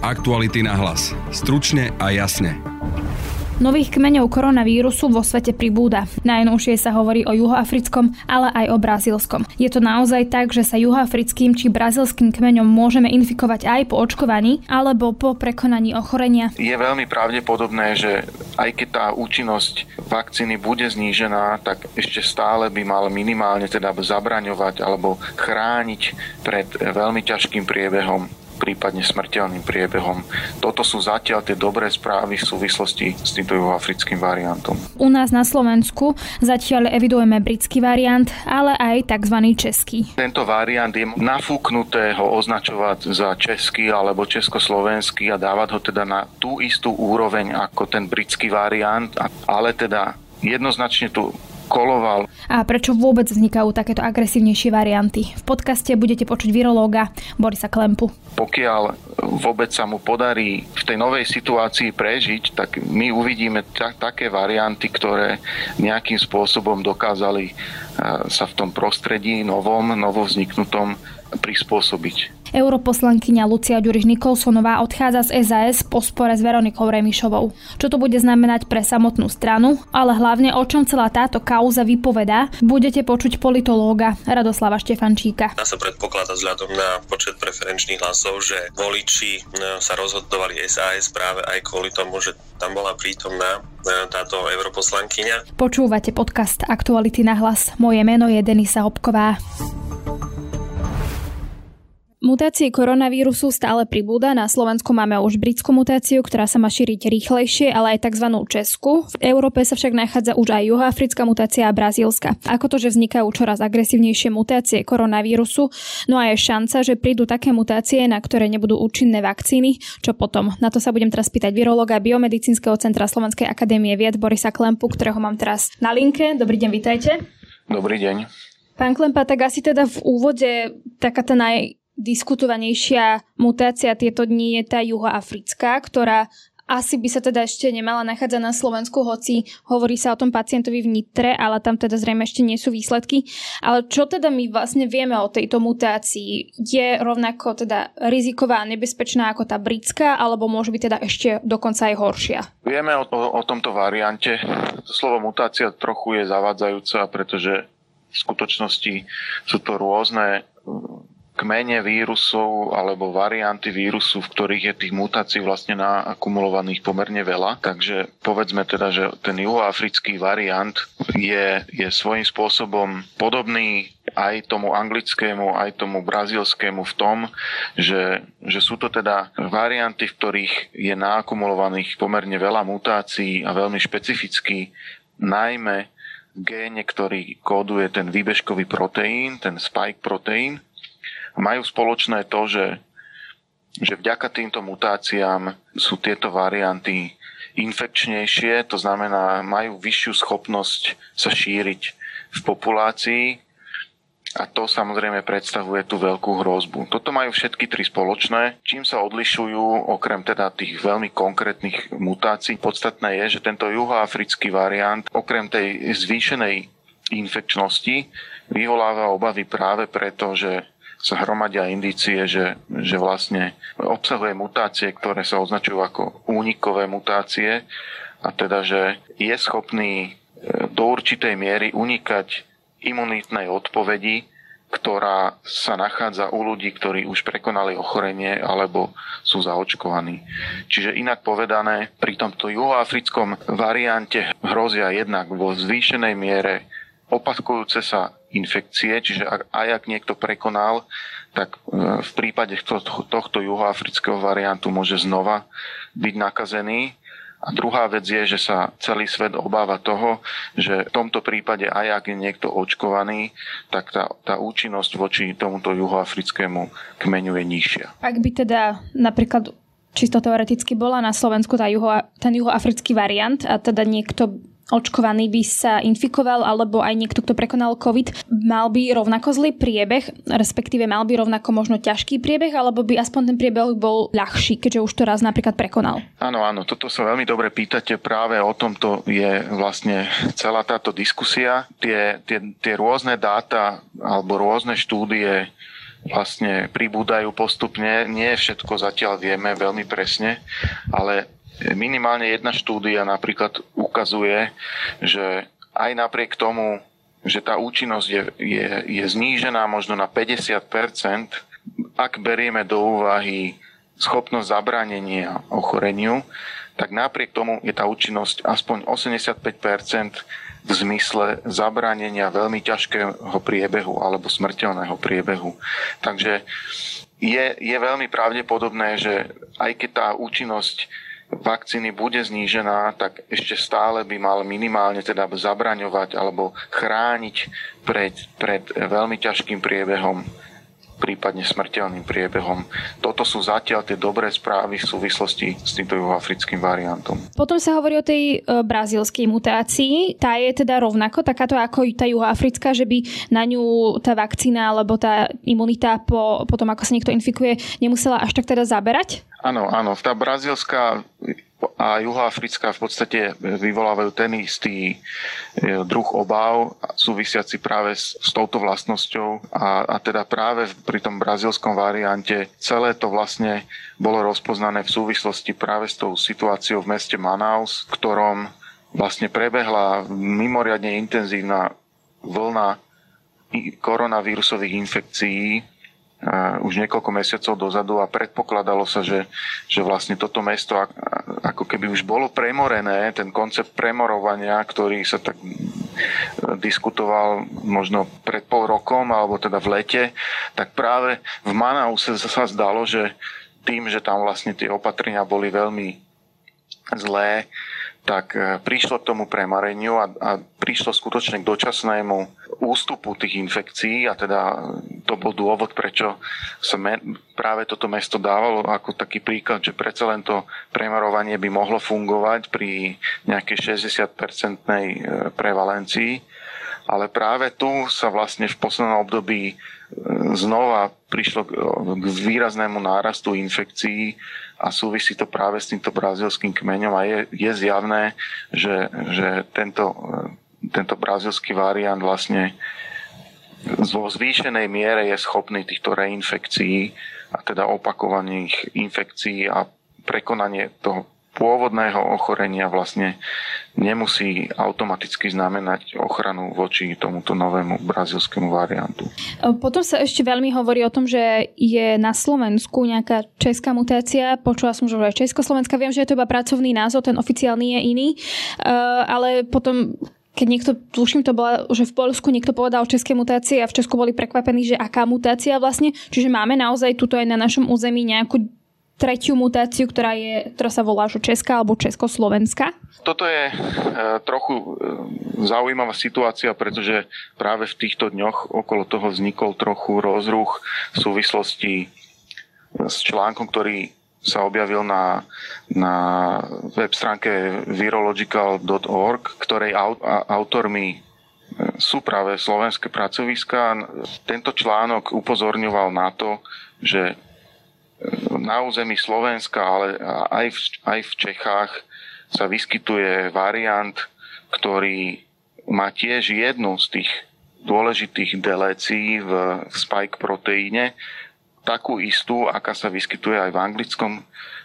Aktuality na hlas. Stručne a jasne. Nových kmeňov koronavírusu vo svete pribúda. Najnovšie sa hovorí o juhoafrickom, ale aj o brazílskom. Je to naozaj tak, že sa juhoafrickým či brazílským kmeňom môžeme infikovať aj po očkovaní alebo po prekonaní ochorenia? Je veľmi pravdepodobné, že aj keď tá účinnosť vakcíny bude znížená, tak ešte stále by mal minimálne teda zabraňovať alebo chrániť pred veľmi ťažkým priebehom prípadne smrteľným priebehom. Toto sú zatiaľ tie dobré správy v súvislosti s týmto juhoafrickým variantom. U nás na Slovensku zatiaľ evidujeme britský variant, ale aj tzv. český. Tento variant je nafúknuté ho označovať za český alebo československý a dávať ho teda na tú istú úroveň ako ten britský variant, ale teda jednoznačne tu koloval. A prečo vôbec vznikajú takéto agresívnejšie varianty? V podcaste budete počuť virológa Borisa Klempu. Pokiaľ vôbec sa mu podarí v tej novej situácii prežiť, tak my uvidíme ta- také varianty, ktoré nejakým spôsobom dokázali sa v tom prostredí novom, novovzniknutom prispôsobiť. Europoslankyňa Lucia Ďuriš Nikolsonová odchádza z SAS po spore s Veronikou Remišovou. Čo to bude znamenať pre samotnú stranu, ale hlavne o čom celá táto kauza vypovedá, budete počuť politológa Radoslava Štefančíka. Dá sa predpokladať vzhľadom na počet preferenčných hlasov, že voliči e, sa rozhodovali SAS práve aj kvôli tomu, že tam bola prítomná e, táto europoslankyňa. Počúvate podcast Aktuality na hlas. Moje meno je Denisa Hopková. Mutácie koronavírusu stále pribúda. Na Slovensku máme už britskú mutáciu, ktorá sa má šíriť rýchlejšie, ale aj tzv. Česku. V Európe sa však nachádza už aj juhoafrická mutácia a brazílska. Ako to, že vznikajú čoraz agresívnejšie mutácie koronavírusu, no a je šanca, že prídu také mutácie, na ktoré nebudú účinné vakcíny. Čo potom? Na to sa budem teraz pýtať virológa Biomedicínskeho centra Slovenskej akadémie vied Borisa Klempu, ktorého mám teraz na linke. Dobrý deň, vitajte. Dobrý deň. Pán Klempa, tak asi teda v úvode taká tá naj, diskutovanejšia mutácia tieto dní je tá juhoafrická, ktorá asi by sa teda ešte nemala nachádzať na Slovensku, hoci hovorí sa o tom pacientovi v Nitre, ale tam teda zrejme ešte nie sú výsledky. Ale čo teda my vlastne vieme o tejto mutácii? Je rovnako teda riziková a nebezpečná ako tá britská, alebo môže byť teda ešte dokonca aj horšia? Vieme o, o, o tomto variante. Slovo mutácia trochu je zavádzajúca, pretože v skutočnosti sú to rôzne kmene vírusov alebo varianty vírusu, v ktorých je tých mutácií vlastne naakumulovaných pomerne veľa. Takže povedzme teda, že ten juhoafrický variant je, je svojím spôsobom podobný aj tomu anglickému, aj tomu brazilskému v tom, že, že sú to teda varianty, v ktorých je naakumulovaných pomerne veľa mutácií a veľmi špecificky najmä géne, ktorý kóduje ten výbežkový proteín, ten spike proteín, majú spoločné to, že, že vďaka týmto mutáciám sú tieto varianty infekčnejšie, to znamená, majú vyššiu schopnosť sa šíriť v populácii a to samozrejme predstavuje tú veľkú hrozbu. Toto majú všetky tri spoločné. Čím sa odlišujú, okrem teda tých veľmi konkrétnych mutácií, podstatné je, že tento juhoafrický variant, okrem tej zvýšenej infekčnosti, vyvoláva obavy práve preto, že sa hromadia indície, že, že vlastne obsahuje mutácie, ktoré sa označujú ako únikové mutácie a teda, že je schopný e, do určitej miery unikať imunitnej odpovedi, ktorá sa nachádza u ľudí, ktorí už prekonali ochorenie alebo sú zaočkovaní. Čiže inak povedané, pri tomto juhoafrickom variante hrozia jednak vo zvýšenej miere opakujúce sa infekcie, čiže aj ak niekto prekonal, tak e, v prípade tohto juhoafrického variantu môže znova byť nakazený. A druhá vec je, že sa celý svet obáva toho, že v tomto prípade aj ak je niekto očkovaný, tak tá, tá účinnosť voči tomuto juhoafrickému kmeňu je nižšia. Ak by teda napríklad čisto teoreticky bola na Slovensku tá juho, ten juhoafrický variant a teda niekto očkovaný by sa infikoval, alebo aj niekto, kto prekonal COVID, mal by rovnako zlý priebeh, respektíve mal by rovnako možno ťažký priebeh, alebo by aspoň ten priebeh bol ľahší, keďže už to raz napríklad prekonal? Áno, áno, toto sa veľmi dobre pýtate. Práve o tomto je vlastne celá táto diskusia. Tie, tie, tie rôzne dáta alebo rôzne štúdie vlastne pribúdajú postupne. Nie všetko zatiaľ vieme veľmi presne, ale minimálne jedna štúdia napríklad ukazuje, že aj napriek tomu, že tá účinnosť je, je, je znížená možno na 50%, ak berieme do úvahy schopnosť zabránenia ochoreniu, tak napriek tomu je tá účinnosť aspoň 85% v zmysle zabránenia veľmi ťažkého priebehu alebo smrteľného priebehu. Takže je, je veľmi pravdepodobné, že aj keď tá účinnosť vakcíny bude znížená, tak ešte stále by mal minimálne teda zabraňovať alebo chrániť pred, pred veľmi ťažkým priebehom prípadne smrteľným priebehom. Toto sú zatiaľ tie dobré správy v súvislosti s týmto juhoafrickým variantom. Potom sa hovorí o tej e, brazílskej mutácii. Tá je teda rovnako takáto ako tá juhoafrická, že by na ňu tá vakcína alebo tá imunita po, po tom, ako sa niekto infikuje, nemusela až tak teda zaberať? Áno, áno. Tá brazílska a juhoafrická v podstate vyvolávajú ten istý e, druh obáv súvisiaci práve s, s touto vlastnosťou a, a teda práve pri tom brazilskom variante celé to vlastne bolo rozpoznané v súvislosti práve s tou situáciou v meste Manaus, v ktorom vlastne prebehla mimoriadne intenzívna vlna koronavírusových infekcií už niekoľko mesiacov dozadu a predpokladalo sa, že, že vlastne toto mesto ako keby už bolo premorené, ten koncept premorovania, ktorý sa tak diskutoval možno pred pol rokom alebo teda v lete, tak práve v Manause sa zdalo, že tým, že tam vlastne tie opatrenia boli veľmi zlé, tak e, prišlo k tomu premareniu a, a prišlo skutočne k dočasnému ústupu tých infekcií a teda to bol dôvod, prečo sa práve toto mesto dávalo ako taký príklad, že predsa len to premarovanie by mohlo fungovať pri nejakej 60-percentnej e, prevalencii. Ale práve tu sa vlastne v poslednom období e, znova prišlo k výraznému nárastu infekcií a súvisí to práve s týmto brazilským kmeňom a je, je zjavné, že, že tento, tento brazilský variant vlastne vo zvýšenej miere je schopný týchto reinfekcií a teda opakovaných infekcií a prekonanie toho pôvodného ochorenia vlastne nemusí automaticky znamenať ochranu voči tomuto novému brazilskému variantu. Potom sa ešte veľmi hovorí o tom, že je na Slovensku nejaká česká mutácia. Počula som, že aj Československa. Viem, že je to iba pracovný názov, ten oficiálny je iný. Ale potom keď niekto, tuším, to bola, že v Polsku niekto povedal české mutácie a v Česku boli prekvapení, že aká mutácia vlastne. Čiže máme naozaj tuto aj na našom území nejakú tretiu mutáciu, ktorá, je, ktorá sa volá že Česká alebo Československá? Toto je e, trochu e, zaujímavá situácia, pretože práve v týchto dňoch okolo toho vznikol trochu rozruch v súvislosti s článkom, ktorý sa objavil na, na web stránke virological.org, ktorej autormi e, sú práve slovenské pracoviská. Tento článok upozorňoval na to, že na území Slovenska, ale aj v, aj v Čechách sa vyskytuje variant, ktorý má tiež jednu z tých dôležitých delécií v spike proteíne, takú istú, aká sa vyskytuje aj v anglickom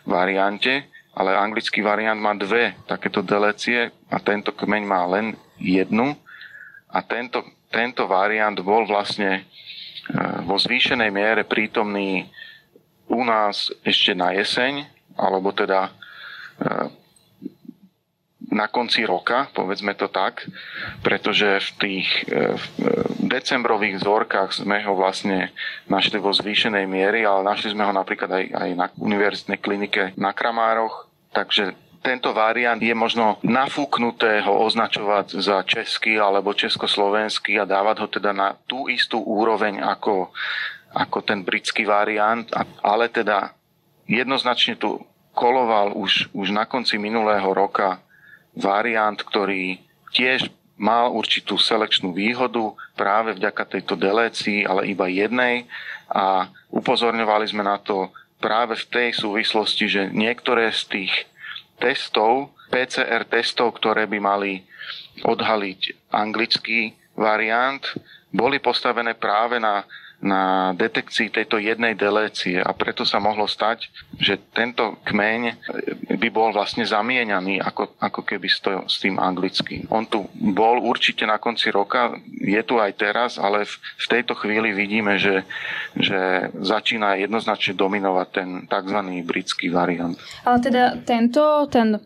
variante, ale anglický variant má dve takéto delécie a tento kmeň má len jednu. A tento, tento variant bol vlastne e, vo zvýšenej miere prítomný u nás ešte na jeseň, alebo teda e, na konci roka, povedzme to tak, pretože v tých e, e, decembrových vzorkách sme ho vlastne našli vo zvýšenej miery, ale našli sme ho napríklad aj, aj na univerzitnej klinike na Kramároch, takže tento variant je možno nafúknuté ho označovať za český alebo československý a dávať ho teda na tú istú úroveň ako ako ten britský variant, ale teda jednoznačne tu koloval už, už na konci minulého roka variant, ktorý tiež mal určitú selekčnú výhodu práve vďaka tejto delécii, ale iba jednej. A upozorňovali sme na to práve v tej súvislosti, že niektoré z tých testov, PCR testov, ktoré by mali odhaliť anglický variant, boli postavené práve na na detekcii tejto jednej delécie a preto sa mohlo stať, že tento kmeň by bol vlastne zamieňaný ako, ako keby s, to, s tým anglickým. On tu bol určite na konci roka, je tu aj teraz, ale v, v tejto chvíli vidíme, že, že začína jednoznačne dominovať ten tzv. britský variant. Ale teda tento, ten,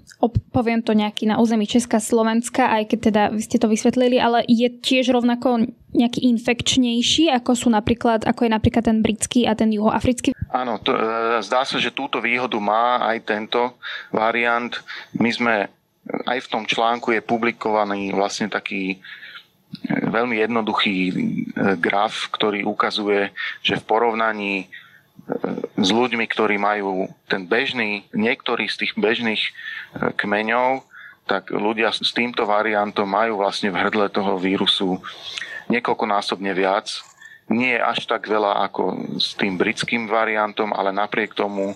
poviem to nejaký na území Česka, Slovenska, aj keď teda vy ste to vysvetlili, ale je tiež rovnako nejaký infekčnejší, ako sú napríklad, ako je napríklad ten britský a ten juhoafrický? Áno, to, e, zdá sa, že túto výhodu má aj tento variant. My sme aj v tom článku je publikovaný vlastne taký e, veľmi jednoduchý e, graf, ktorý ukazuje, že v porovnaní s ľuďmi, ktorí majú ten bežný, niektorý z tých bežných kmeňov, tak ľudia s týmto variantom majú vlastne v hrdle toho vírusu niekoľkonásobne viac. Nie až tak veľa ako s tým britským variantom, ale napriek tomu e,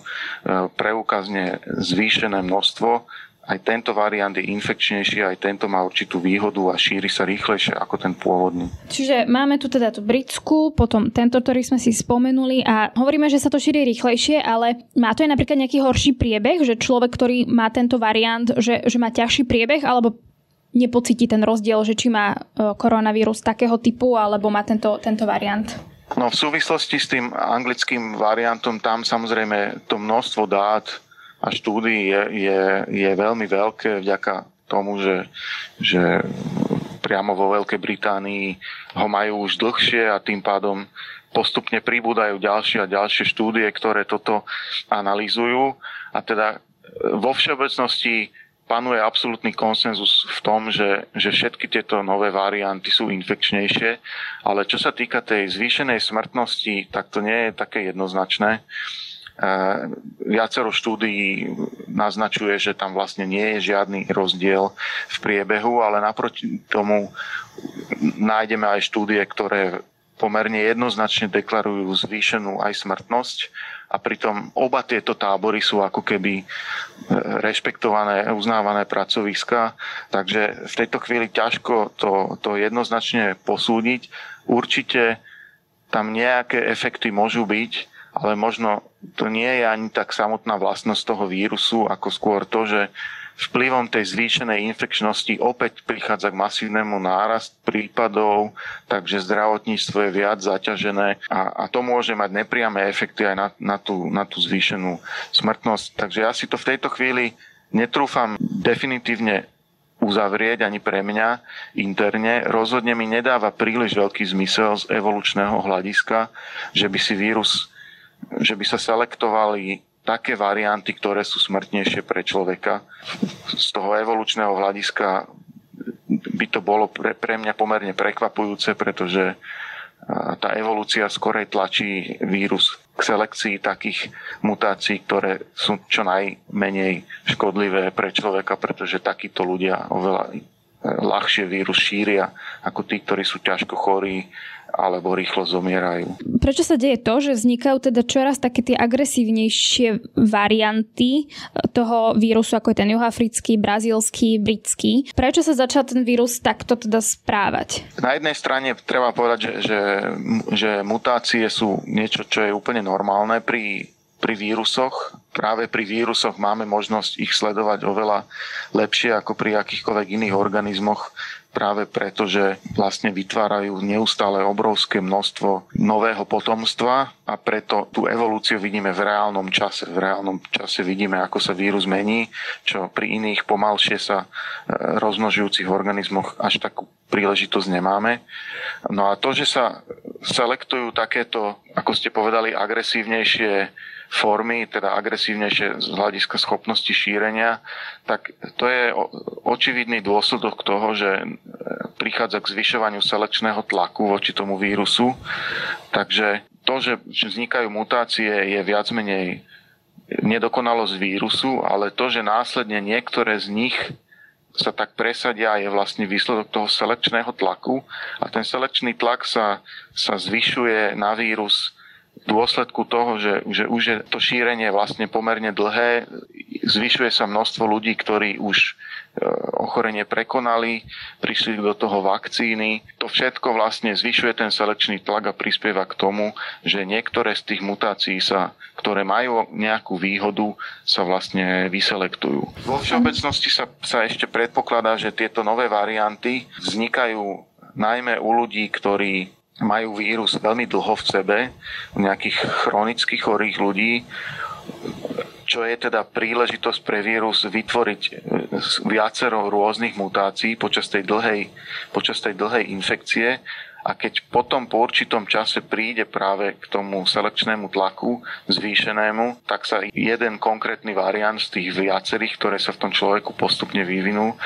preukazne zvýšené množstvo. Aj tento variant je infekčnejší, aj tento má určitú výhodu a šíri sa rýchlejšie ako ten pôvodný. Čiže máme tu teda tú britskú, potom tento, ktorý sme si spomenuli a hovoríme, že sa to šíri rýchlejšie, ale má to aj napríklad nejaký horší priebeh, že človek, ktorý má tento variant, že, že má ťažší priebeh, alebo nepocíti ten rozdiel, že či má e, koronavírus takého typu alebo má tento, tento variant? No v súvislosti s tým anglickým variantom tam samozrejme to množstvo dát a štúdií je, je, je veľmi veľké vďaka tomu, že, že priamo vo Veľkej Británii ho majú už dlhšie a tým pádom postupne pribúdajú ďalšie a ďalšie štúdie, ktoré toto analýzujú. A teda vo všeobecnosti panuje absolútny konsenzus v tom, že, že všetky tieto nové varianty sú infekčnejšie, ale čo sa týka tej zvýšenej smrtnosti, tak to nie je také jednoznačné. E, viacero štúdií naznačuje, že tam vlastne nie je žiadny rozdiel v priebehu, ale naproti tomu nájdeme aj štúdie, ktoré pomerne jednoznačne deklarujú zvýšenú aj smrtnosť a pritom oba tieto tábory sú ako keby e, rešpektované, uznávané pracoviska, takže v tejto chvíli ťažko to, to jednoznačne posúdiť. Určite tam nejaké efekty môžu byť, ale možno to nie je ani tak samotná vlastnosť toho vírusu, ako skôr to, že vplyvom tej zvýšenej infekčnosti opäť prichádza k masívnemu nárast prípadov, takže zdravotníctvo je viac zaťažené a, a to môže mať nepriame efekty aj na, na, tú, na tú zvýšenú smrtnosť. Takže ja si to v tejto chvíli netrúfam definitívne uzavrieť ani pre mňa interne. Rozhodne mi nedáva príliš veľký zmysel z evolučného hľadiska, že by si vírus, že by sa selektovali také varianty, ktoré sú smrtnejšie pre človeka. Z toho evolučného hľadiska by to bolo pre, pre mňa pomerne prekvapujúce, pretože tá evolúcia skorej tlačí vírus k selekcii takých mutácií, ktoré sú čo najmenej škodlivé pre človeka, pretože takíto ľudia oveľa ľahšie vírus šíria ako tí, ktorí sú ťažko chorí alebo rýchlo zomierajú. Prečo sa deje to, že vznikajú teda čoraz také tie agresívnejšie varianty toho vírusu, ako je ten juhoafrický, brazílsky, britský? Prečo sa začal ten vírus takto teda správať? Na jednej strane treba povedať, že, že, že mutácie sú niečo, čo je úplne normálne pri pri vírusoch. Práve pri vírusoch máme možnosť ich sledovať oveľa lepšie ako pri akýchkoľvek iných organizmoch práve preto, že vlastne vytvárajú neustále obrovské množstvo nového potomstva a preto tú evolúciu vidíme v reálnom čase. V reálnom čase vidíme, ako sa vírus mení, čo pri iných pomalšie sa e, rozmnožujúcich organizmoch až takú príležitosť nemáme. No a to, že sa selektujú takéto, ako ste povedali, agresívnejšie formy, teda agresívnejšie z hľadiska schopnosti šírenia, tak to je očividný dôsledok toho, že prichádza k zvyšovaniu selekčného tlaku voči tomu vírusu. Takže to, že vznikajú mutácie, je viac menej nedokonalosť vírusu, ale to, že následne niektoré z nich sa tak presadia, je vlastne výsledok toho selekčného tlaku a ten selekčný tlak sa, sa zvyšuje na vírus dôsledku toho, že, že už je to šírenie vlastne pomerne dlhé, zvyšuje sa množstvo ľudí, ktorí už ochorenie prekonali, prišli do toho vakcíny. To všetko vlastne zvyšuje ten selekčný tlak a prispieva k tomu, že niektoré z tých mutácií, sa, ktoré majú nejakú výhodu, sa vlastne vyselektujú. Vo všeobecnosti sa, sa ešte predpokladá, že tieto nové varianty vznikajú najmä u ľudí, ktorí majú vírus veľmi dlho v sebe, u nejakých chronických chorých ľudí, čo je teda príležitosť pre vírus vytvoriť e, viacero rôznych mutácií počas tej dlhej, počas tej dlhej infekcie. A keď potom po určitom čase príde práve k tomu selekčnému tlaku zvýšenému, tak sa jeden konkrétny variant z tých viacerých, ktoré sa v tom človeku postupne vyvinú,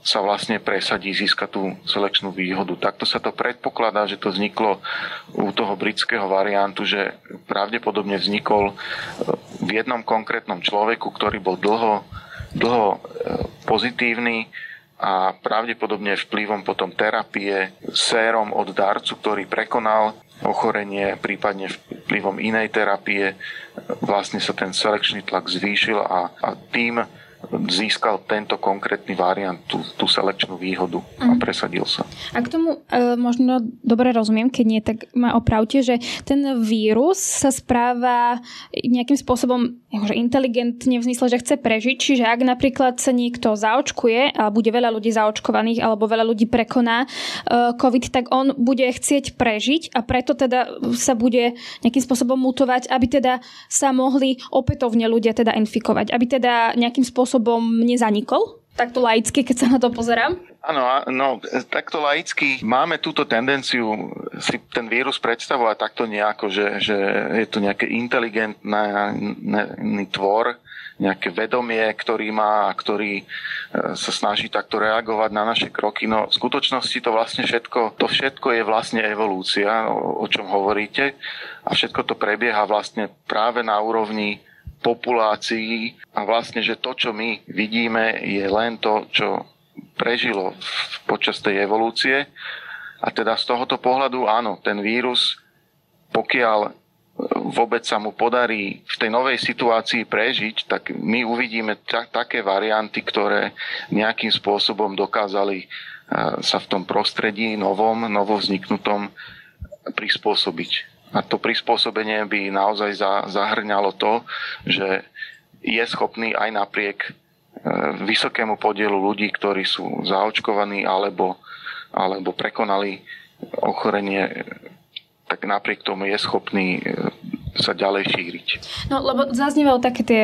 sa vlastne presadí, získa tú selekčnú výhodu. Takto sa to predpokladá, že to vzniklo u toho britského variantu, že pravdepodobne vznikol e, v jednom konkrétnom človeku, ktorý bol dlho, dlho e, pozitívny a pravdepodobne vplyvom potom terapie sérom od darcu, ktorý prekonal ochorenie, prípadne vplyvom inej terapie, vlastne sa ten selekčný tlak zvýšil a, a tým získal tento konkrétny variant tú, tú selekčnú výhodu a mhm. presadil sa. A k tomu e, možno dobre rozumiem, keď nie, tak ma opravte, že ten vírus sa správa nejakým spôsobom akože inteligentne v zmysle, že chce prežiť, čiže ak napríklad sa niekto zaočkuje a bude veľa ľudí zaočkovaných alebo veľa ľudí prekoná e, COVID, tak on bude chcieť prežiť a preto teda sa bude nejakým spôsobom mutovať, aby teda sa mohli opätovne ľudia teda infikovať, aby teda nejakým spôsobom spôsobom nezanikol? Takto laicky, keď sa na to pozerám? Áno, no, takto laicky máme túto tendenciu si ten vírus predstavovať takto nejako, že, že je to nejaký inteligentný tvor, nejaké vedomie, ktorý má a ktorý e, sa snaží takto reagovať na naše kroky. No v skutočnosti to vlastne všetko, to všetko je vlastne evolúcia, o, o čom hovoríte a všetko to prebieha vlastne práve na úrovni populácií a vlastne, že to, čo my vidíme, je len to, čo prežilo počas tej evolúcie. A teda z tohoto pohľadu áno, ten vírus, pokiaľ vôbec sa mu podarí v tej novej situácii prežiť, tak my uvidíme ta- také varianty, ktoré nejakým spôsobom dokázali sa v tom prostredí novom, novovzniknutom prispôsobiť. A to prispôsobenie by naozaj zahrňalo to, že je schopný aj napriek e, vysokému podielu ľudí, ktorí sú zaočkovaní alebo, alebo prekonali ochorenie, tak napriek tomu je schopný e, sa ďalej šíriť. No, lebo zaznievajú také tie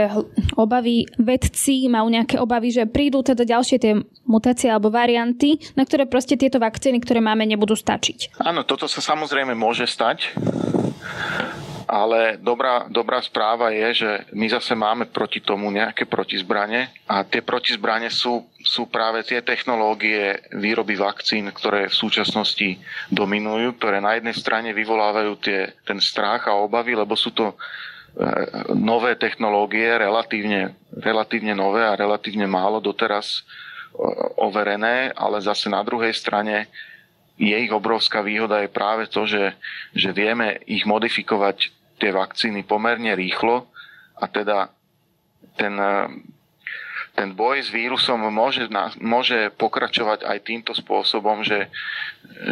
obavy, vedci majú nejaké obavy, že prídu teda ďalšie tie mutácie alebo varianty, na ktoré proste tieto vakcíny, ktoré máme, nebudú stačiť. Áno, toto sa samozrejme môže stať, ale dobrá, dobrá správa je, že my zase máme proti tomu nejaké protizbranie a tie protizbranie sú, sú práve tie technológie výroby vakcín, ktoré v súčasnosti dominujú, ktoré na jednej strane vyvolávajú tie, ten strach a obavy, lebo sú to e, nové technológie, relatívne, relatívne nové a relatívne málo doteraz e, overené, ale zase na druhej strane je ich obrovská výhoda je práve to, že, že vieme ich modifikovať tie vakcíny pomerne rýchlo a teda ten, ten boj s vírusom môže, môže pokračovať aj týmto spôsobom, že,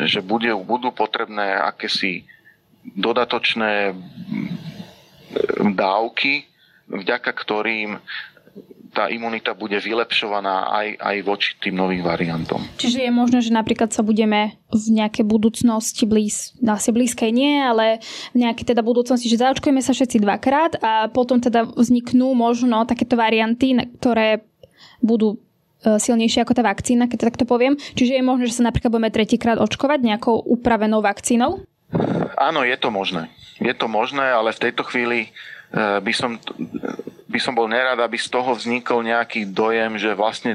že bude, budú potrebné akési dodatočné dávky, vďaka ktorým tá imunita bude vylepšovaná aj, aj voči tým novým variantom. Čiže je možné, že napríklad sa budeme v nejakej budúcnosti blíz, asi blízkej nie, ale v nejakej teda budúcnosti, že zaočkujeme sa všetci dvakrát a potom teda vzniknú možno takéto varianty, ktoré budú e, silnejšie ako tá vakcína, keď to takto poviem. Čiže je možné, že sa napríklad budeme tretíkrát očkovať nejakou upravenou vakcínou? Áno, je to možné. Je to možné, ale v tejto chvíli e, by som by som bol nerad, aby z toho vznikol nejaký dojem, že vlastne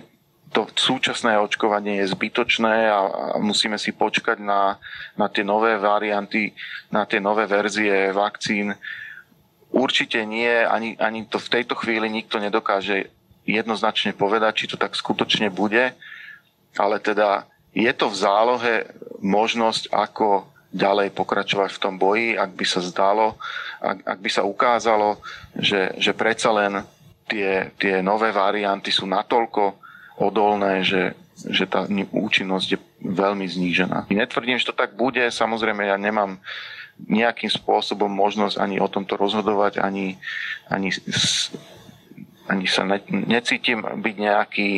to súčasné očkovanie je zbytočné a, musíme si počkať na, na tie nové varianty, na tie nové verzie vakcín. Určite nie, ani, ani to v tejto chvíli nikto nedokáže jednoznačne povedať, či to tak skutočne bude, ale teda je to v zálohe možnosť, ako ďalej pokračovať v tom boji, ak by sa zdalo, ak, ak by sa ukázalo, že, že predsa len tie, tie nové varianty sú natoľko odolné, že, že tá účinnosť je veľmi znížená. Netvrdím, že to tak bude, samozrejme ja nemám nejakým spôsobom možnosť ani o tomto rozhodovať, ani, ani, ani sa ne, necítim byť nejaký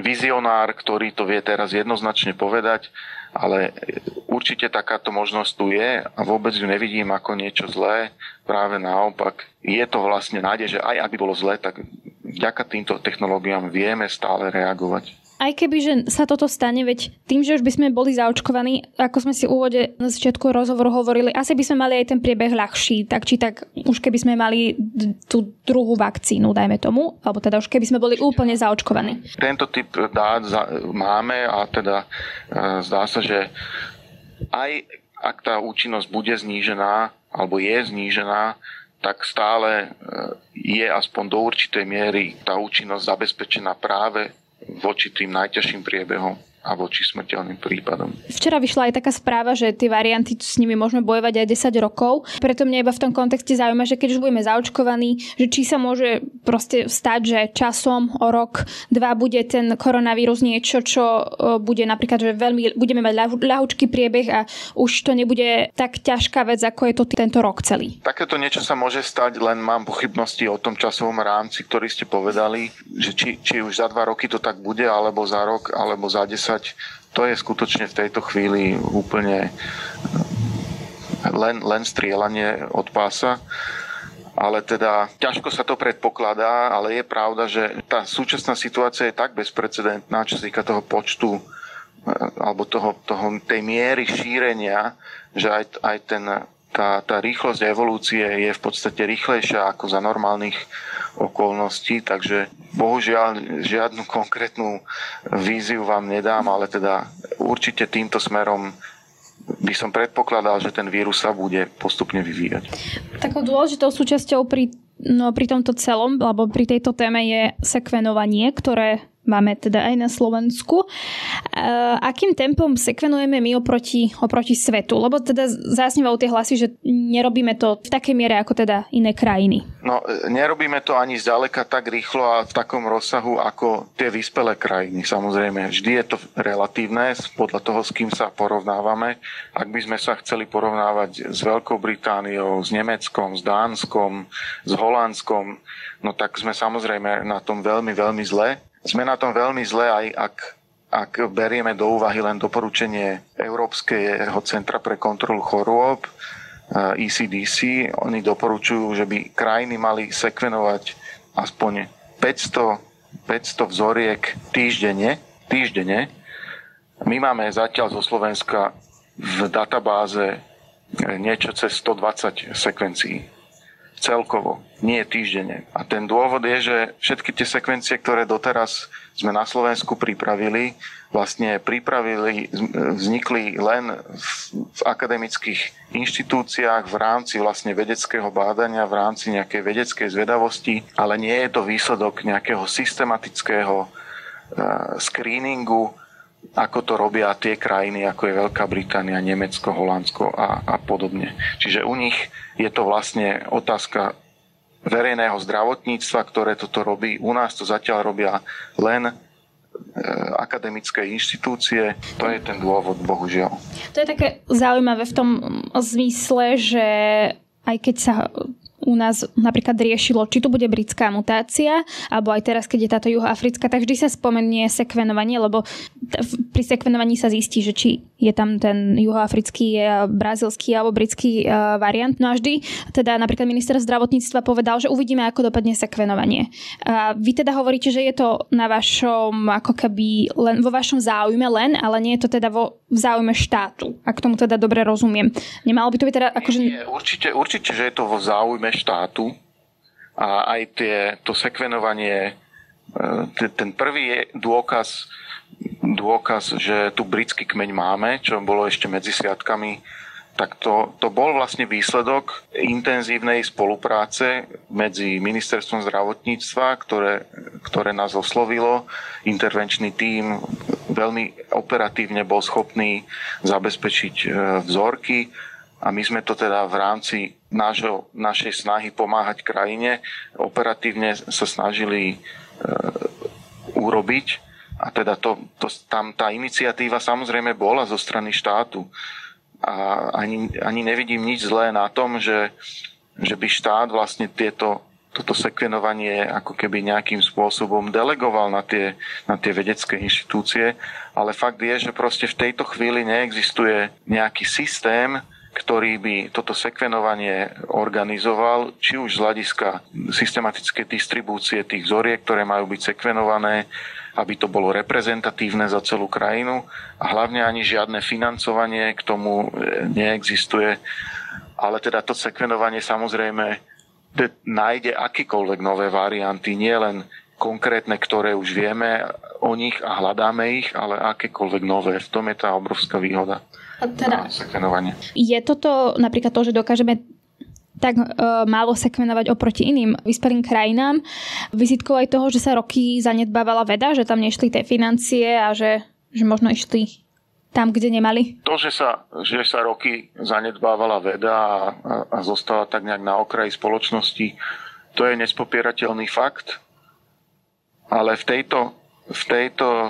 vizionár, ktorý to vie teraz jednoznačne povedať, ale určite takáto možnosť tu je a vôbec ju nevidím ako niečo zlé. Práve naopak, je to vlastne nádej, že aj ak by bolo zlé, tak vďaka týmto technológiám vieme stále reagovať aj keby, že sa toto stane, veď tým, že už by sme boli zaočkovaní, ako sme si v úvode na začiatku rozhovoru hovorili, asi by sme mali aj ten priebeh ľahší, tak či tak už keby sme mali tú druhú vakcínu, dajme tomu, alebo teda už keby sme boli úplne zaočkovaní. Tento typ dát máme a teda e, zdá sa, že aj ak tá účinnosť bude znížená, alebo je znížená, tak stále e, je aspoň do určitej miery tá účinnosť zabezpečená práve voči tým najťažším priebehom a voči smrteľným prípadom. Včera vyšla aj taká správa, že tie varianty s nimi môžeme bojovať aj 10 rokov. Preto mňa iba v tom kontexte zaujíma, že keď už budeme zaočkovaní, že či sa môže proste stať, že časom o rok, dva bude ten koronavírus niečo, čo bude napríklad, že veľmi budeme mať ľahučký priebeh a už to nebude tak ťažká vec, ako je to tento rok celý. Takéto niečo sa môže stať, len mám pochybnosti o tom časovom rámci, ktorý ste povedali, že či, či už za dva roky to tak bude, alebo za rok, alebo za 10 to je skutočne v tejto chvíli úplne len, len strieľanie od pása. Ale teda ťažko sa to predpokladá, ale je pravda, že tá súčasná situácia je tak bezprecedentná, čo sa týka toho počtu eh, alebo toho, toho, tej miery šírenia, že aj, aj ten, tá, tá rýchlosť evolúcie je v podstate rýchlejšia ako za normálnych okolností, takže bohužiaľ žiadnu konkrétnu víziu vám nedám, ale teda určite týmto smerom by som predpokladal, že ten vírus sa bude postupne vyvíjať. Takou dôležitou súčasťou pri, no, pri tomto celom, alebo pri tejto téme je sekvenovanie, ktoré máme teda aj na Slovensku. Akým tempom sekvenujeme my oproti, oproti svetu? Lebo teda zásnevajú tie hlasy, že nerobíme to v takej miere ako teda iné krajiny. No, nerobíme to ani zďaleka tak rýchlo a v takom rozsahu ako tie vyspelé krajiny. Samozrejme, vždy je to relatívne podľa toho, s kým sa porovnávame. Ak by sme sa chceli porovnávať s Veľkou Britániou, s Nemeckom, s Dánskom, s Holandskom, no tak sme samozrejme na tom veľmi, veľmi zle sme na tom veľmi zle, aj ak, ak berieme do úvahy len doporučenie Európskeho centra pre kontrolu chorôb, ECDC. Oni doporučujú, že by krajiny mali sekvenovať aspoň 500, 500 vzoriek týždenne, týždenne. My máme zatiaľ zo Slovenska v databáze niečo cez 120 sekvencií celkovo, nie týždenne. A ten dôvod je, že všetky tie sekvencie, ktoré doteraz sme na Slovensku pripravili, vlastne pripravili, vznikli len v, v akademických inštitúciách v rámci vlastne vedeckého bádania, v rámci nejakej vedeckej zvedavosti, ale nie je to výsledok nejakého systematického uh, screeningu ako to robia tie krajiny, ako je Veľká Británia, Nemecko, Holandsko a, a podobne. Čiže u nich je to vlastne otázka verejného zdravotníctva, ktoré toto robí. U nás to zatiaľ robia len e, akademické inštitúcie. To je ten dôvod, bohužiaľ. To je také zaujímavé v tom zmysle, že aj keď sa u nás napríklad riešilo, či tu bude britská mutácia, alebo aj teraz, keď je táto juhoafrická, tak vždy sa spomenie sekvenovanie, lebo pri sekvenovaní sa zistí, že či je tam ten juhoafrický, e, brazilský alebo britský e, variant. No a vždy, teda napríklad minister zdravotníctva povedal, že uvidíme, ako dopadne sekvenovanie. A vy teda hovoríte, že je to na vašom, ako keby len vo vašom záujme len, ale nie je to teda vo v záujme štátu, ak tomu teda dobre rozumiem. Nemalo by to byť teda akože... Nie, určite, určite, že je to vo záujme štátu a aj tie, to sekvenovanie, e, ten prvý dôkaz, dôkaz, že tu britský kmeň máme, čo bolo ešte medzi sviatkami tak to, to bol vlastne výsledok intenzívnej spolupráce medzi ministerstvom zdravotníctva, ktoré, ktoré nás oslovilo. Intervenčný tím veľmi operatívne bol schopný zabezpečiť e, vzorky a my sme to teda v rámci nášho, našej snahy pomáhať krajine operatívne sa snažili e, urobiť. A teda to, to, tam tá iniciatíva samozrejme bola zo strany štátu. A ani, ani nevidím nič zlé na tom, že, že by štát vlastne tieto, toto sekvenovanie ako keby nejakým spôsobom delegoval na tie, na tie vedecké inštitúcie. Ale fakt je, že proste v tejto chvíli neexistuje nejaký systém, ktorý by toto sekvenovanie organizoval, či už z hľadiska systematickej distribúcie tých vzoriek, ktoré majú byť sekvenované, aby to bolo reprezentatívne za celú krajinu a hlavne ani žiadne financovanie k tomu e, neexistuje. Ale teda to sekvenovanie samozrejme nájde akýkoľvek nové varianty, nielen konkrétne, ktoré už vieme o nich a hľadáme ich, ale akékoľvek nové. V tom je tá obrovská výhoda. Teda, je toto napríklad to, že dokážeme tak e, málo sekvenovať oproti iným vyspelým krajinám. Vizitkou aj toho, že sa roky zanedbávala veda, že tam nešli tie financie a že, že možno išli tam, kde nemali? To, že sa, že sa roky zanedbávala veda a, a, a zostala tak nejak na okraji spoločnosti, to je nespopierateľný fakt. Ale v tejto, v tejto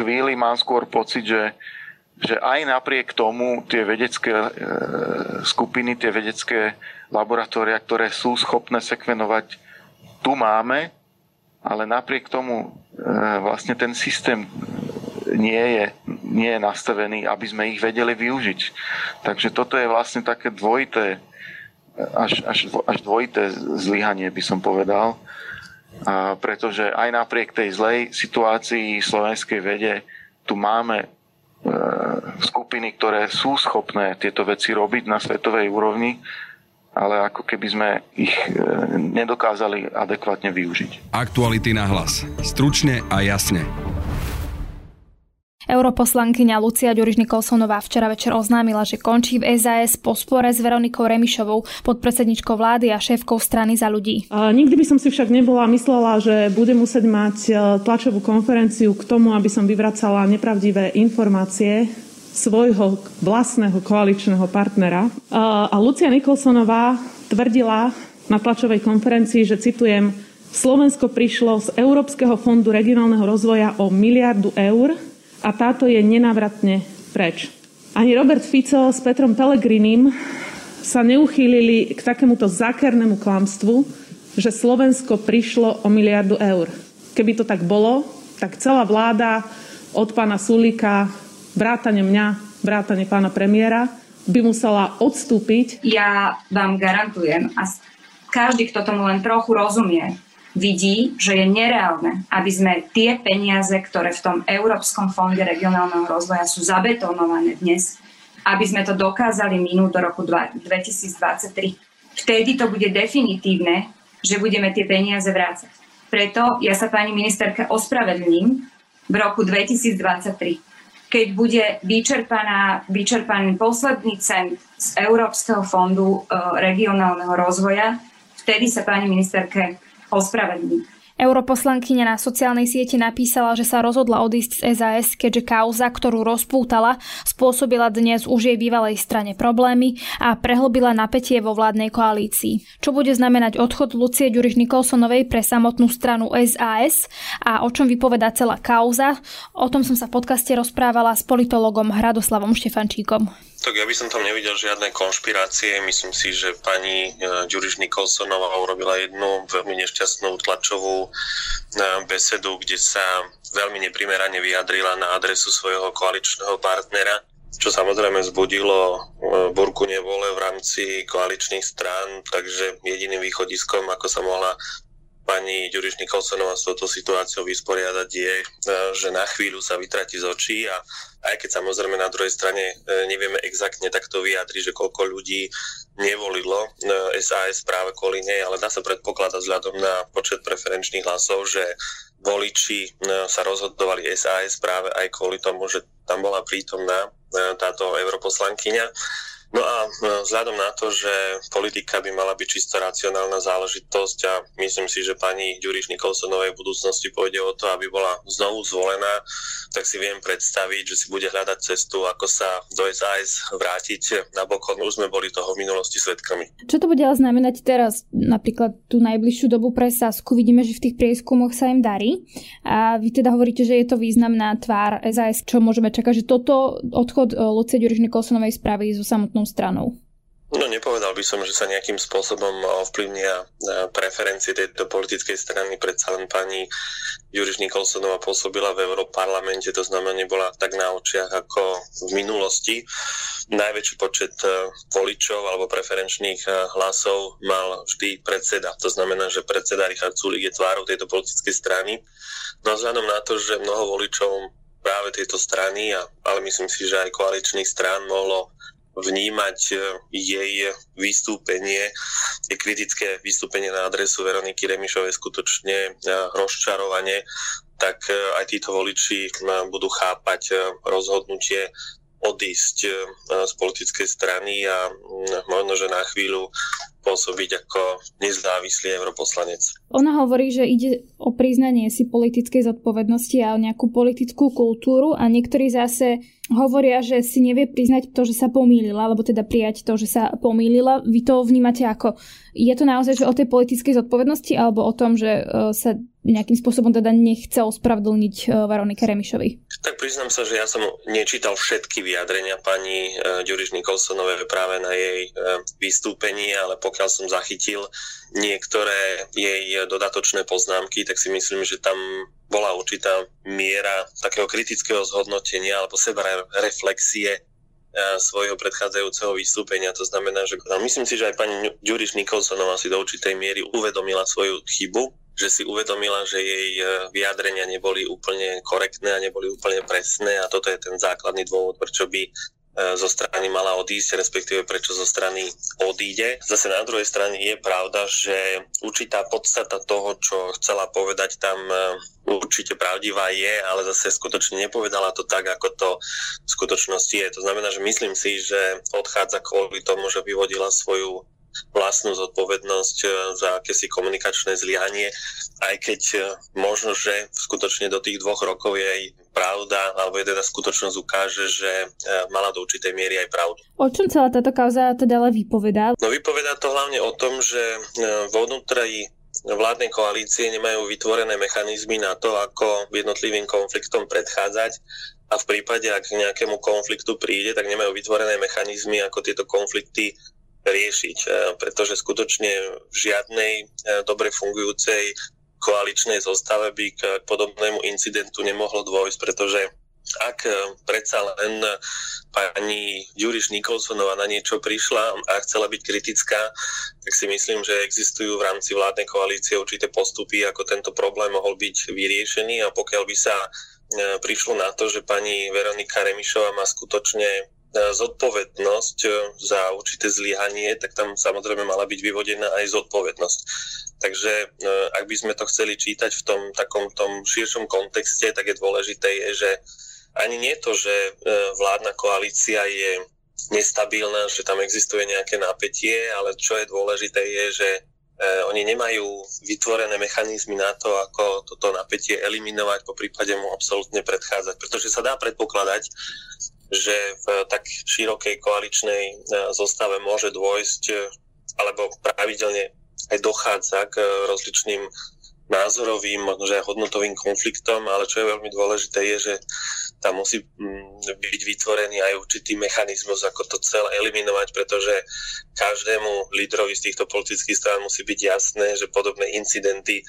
chvíli mám skôr pocit, že, že aj napriek tomu tie vedecké e, skupiny, tie vedecké laboratória, ktoré sú schopné sekvenovať, tu máme, ale napriek tomu e, vlastne ten systém nie je, nie je nastavený, aby sme ich vedeli využiť. Takže toto je vlastne také dvojité, až, až, až dvojité zlyhanie by som povedal a pretože aj napriek tej zlej situácii slovenskej vede tu máme skupiny, ktoré sú schopné tieto veci robiť na svetovej úrovni, ale ako keby sme ich e, nedokázali adekvátne využiť. Aktuality na hlas. Stručne a jasne. Europoslankyňa Lucia Ďuriš Nikolsonová včera večer oznámila, že končí v SAS po spore s Veronikou Remišovou, podpredsedničkou vlády a šéfkou strany za ľudí. Nikdy by som si však nebola myslela, že bude musieť mať e, tlačovú konferenciu k tomu, aby som vyvracala nepravdivé informácie svojho vlastného koaličného partnera. A Lucia Nikolsonová tvrdila na tlačovej konferencii, že citujem, Slovensko prišlo z Európskeho fondu regionálneho rozvoja o miliardu eur a táto je nenávratne preč. Ani Robert Fico s Petrom Pellegrinim sa neuchýlili k takémuto zákernému klamstvu, že Slovensko prišlo o miliardu eur. Keby to tak bolo, tak celá vláda od pána Sulika, vrátane mňa, vrátane pána premiéra, by musela odstúpiť. Ja vám garantujem, a každý, kto tomu len trochu rozumie, vidí, že je nereálne, aby sme tie peniaze, ktoré v tom Európskom fonde regionálneho rozvoja sú zabetonované dnes, aby sme to dokázali minúť do roku 2023. Vtedy to bude definitívne, že budeme tie peniaze vrácať. Preto ja sa pani ministerke ospravedlním v roku 2023, keď bude vyčerpaná, vyčerpaný posledný cent z Európskeho fondu e, regionálneho rozvoja, vtedy sa pani ministerke ospravedlniť. Europoslankyňa na sociálnej sieti napísala, že sa rozhodla odísť z SAS, keďže kauza, ktorú rozpútala, spôsobila dnes už jej bývalej strane problémy a prehlbila napätie vo vládnej koalícii. Čo bude znamenať odchod Lucie Ďuriš Nikolsonovej pre samotnú stranu SAS a o čom vypoveda celá kauza, o tom som sa v podcaste rozprávala s politologom Hradoslavom Štefančíkom. Tak ja by som tam nevidel žiadne konšpirácie. Myslím si, že pani e, Ďuriš Nikolsonová urobila jednu veľmi nešťastnú tlačovú e, besedu, kde sa veľmi neprimerane vyjadrila na adresu svojho koaličného partnera, čo samozrejme zbudilo e, burku nevole v rámci koaličných strán, takže jediným východiskom, ako sa mohla pani Ďuriš Nikolsonová s touto situáciou vysporiadať je, že na chvíľu sa vytratí z očí a aj keď samozrejme na druhej strane e, nevieme exaktne takto vyjadriť, že koľko ľudí nevolilo SAS e, práve kvôli nej, ale dá sa predpokladať vzhľadom na počet preferenčných hlasov, že voliči e, sa rozhodovali SAS práve aj kvôli tomu, že tam bola prítomná táto europoslankyňa. No a vzhľadom na to, že politika by mala byť čisto racionálna záležitosť a myslím si, že pani Ďuriš Nikolsonovej v budúcnosti pôjde o to, aby bola znovu zvolená, tak si viem predstaviť, že si bude hľadať cestu, ako sa do SAS vrátiť na bokon. Už sme boli toho v minulosti svetkami. Čo to bude ale znamenať teraz, napríklad tú najbližšiu dobu pre Sasku? Vidíme, že v tých prieskumoch sa im darí a vy teda hovoríte, že je to významná tvár SAS. Čo môžeme čakať, že toto odchod Lucie Ďuriš Nikolsonovej spraví so samotnou stranou? No nepovedal by som, že sa nejakým spôsobom ovplyvnia e, preferencie tejto politickej strany. Predsa len pani Juriš Nikolsonová pôsobila v Európarlamente, to znamená, nebola tak na očiach ako v minulosti. Najväčší počet e, voličov alebo preferenčných hlasov mal vždy predseda. To znamená, že predseda Richard Sulik je tvárou tejto politickej strany. No vzhľadom na to, že mnoho voličov práve tejto strany, ale myslím si, že aj koaličných strán mohlo vnímať e, jej vystúpenie, je kritické vystúpenie na adresu Veroniky Remišovej skutočne e, rozčarovanie, tak e, aj títo voliči budú chápať rozhodnutie odísť z politickej strany a možno, že na chvíľu pôsobiť ako nezávislý europoslanec. Ona hovorí, že ide o priznanie si politickej zodpovednosti a o nejakú politickú kultúru a niektorí zase hovoria, že si nevie priznať to, že sa pomýlila, alebo teda prijať to, že sa pomýlila. Vy to vnímate ako je to naozaj že o tej politickej zodpovednosti alebo o tom, že e, sa nejakým spôsobom teda nechce ospravedlniť e, Veronike Remišovi? Tak priznám sa, že ja som nečítal všetky vyjadrenia pani e, Ďuriš Nikolsonovej práve na jej vystúpení, ale pokiaľ som zachytil niektoré jej dodatočné poznámky, tak si myslím, že tam bola určitá miera takého kritického zhodnotenia alebo seba reflexie svojho predchádzajúceho vystúpenia. To znamená, že myslím si, že aj pani Ďuriš Nikolsonová si do určitej miery uvedomila svoju chybu, že si uvedomila, že jej e, vyjadrenia neboli úplne korektné a neboli úplne presné a toto je ten základný dôvod, prečo by E, zo strany mala odísť, respektíve prečo zo strany odíde. Zase na druhej strane je pravda, že určitá podstata toho, čo chcela povedať tam e, určite pravdivá je, ale zase skutočne nepovedala to tak, ako to v skutočnosti je. To znamená, že myslím si, že odchádza kvôli tomu, že vyvodila svoju vlastnú zodpovednosť e, za akési komunikačné zlyhanie, aj keď e, možno, že skutočne do tých dvoch rokov jej pravda, alebo je teda skutočnosť ukáže, že e, mala do určitej miery aj pravdu. O čom celá táto kauza teda ale vypovedá? No vypovedá to hlavne o tom, že vo vnútri vládnej koalície nemajú vytvorené mechanizmy na to, ako jednotlivým konfliktom predchádzať a v prípade, ak k nejakému konfliktu príde, tak nemajú vytvorené mechanizmy, ako tieto konflikty riešiť, e, pretože skutočne v žiadnej e, dobre fungujúcej koaličnej zostave by k podobnému incidentu nemohlo dôjsť, pretože ak e, predsa len pani Ďuriš Nikolsonová na niečo prišla a chcela byť kritická, tak si myslím, že existujú v rámci vládnej koalície určité postupy, ako tento problém mohol byť vyriešený. A pokiaľ by sa prišlo na to, že pani Veronika Remišová má skutočne zodpovednosť e, za určité zlyhanie, tak tam samozrejme mala byť vyvodená aj zodpovednosť. Takže e, ak by sme to chceli čítať v tom takom tom širšom kontexte, tak je dôležité, že ani nie to, že e, vládna koalícia je nestabilná, že tam existuje nejaké napätie, ale čo je dôležité je, že oni nemajú vytvorené mechanizmy na to, ako toto napätie eliminovať, po prípade mu absolútne predchádzať. Pretože sa dá predpokladať, že v tak širokej koaličnej e, zostave môže dôjsť, e, alebo pravidelne aj dochádza k e, rozličným názorovým, možno aj hodnotovým konfliktom, ale čo je veľmi dôležité je, že tam musí mm, byť vytvorený aj určitý mechanizmus, ako to celé eliminovať, pretože každému lídrovi z týchto politických strán musí byť jasné, že podobné incidenty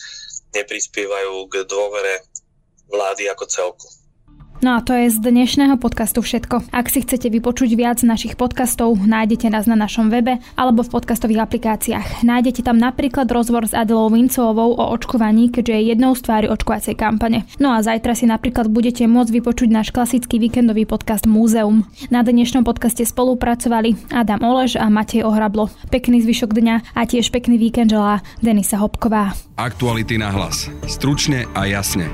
neprispievajú k dôvere vlády ako celku. No a to je z dnešného podcastu všetko. Ak si chcete vypočuť viac našich podcastov, nájdete nás na našom webe alebo v podcastových aplikáciách. Nájdete tam napríklad rozhovor s Adelou Vincovou o očkovaní, keďže je jednou z tvári očkovacej kampane. No a zajtra si napríklad budete môcť vypočuť náš klasický víkendový podcast Múzeum. Na dnešnom podcaste spolupracovali Adam Olež a Matej Ohrablo. Pekný zvyšok dňa a tiež pekný víkend želá Denisa Hopková. Aktuality na hlas. Stručne a jasne.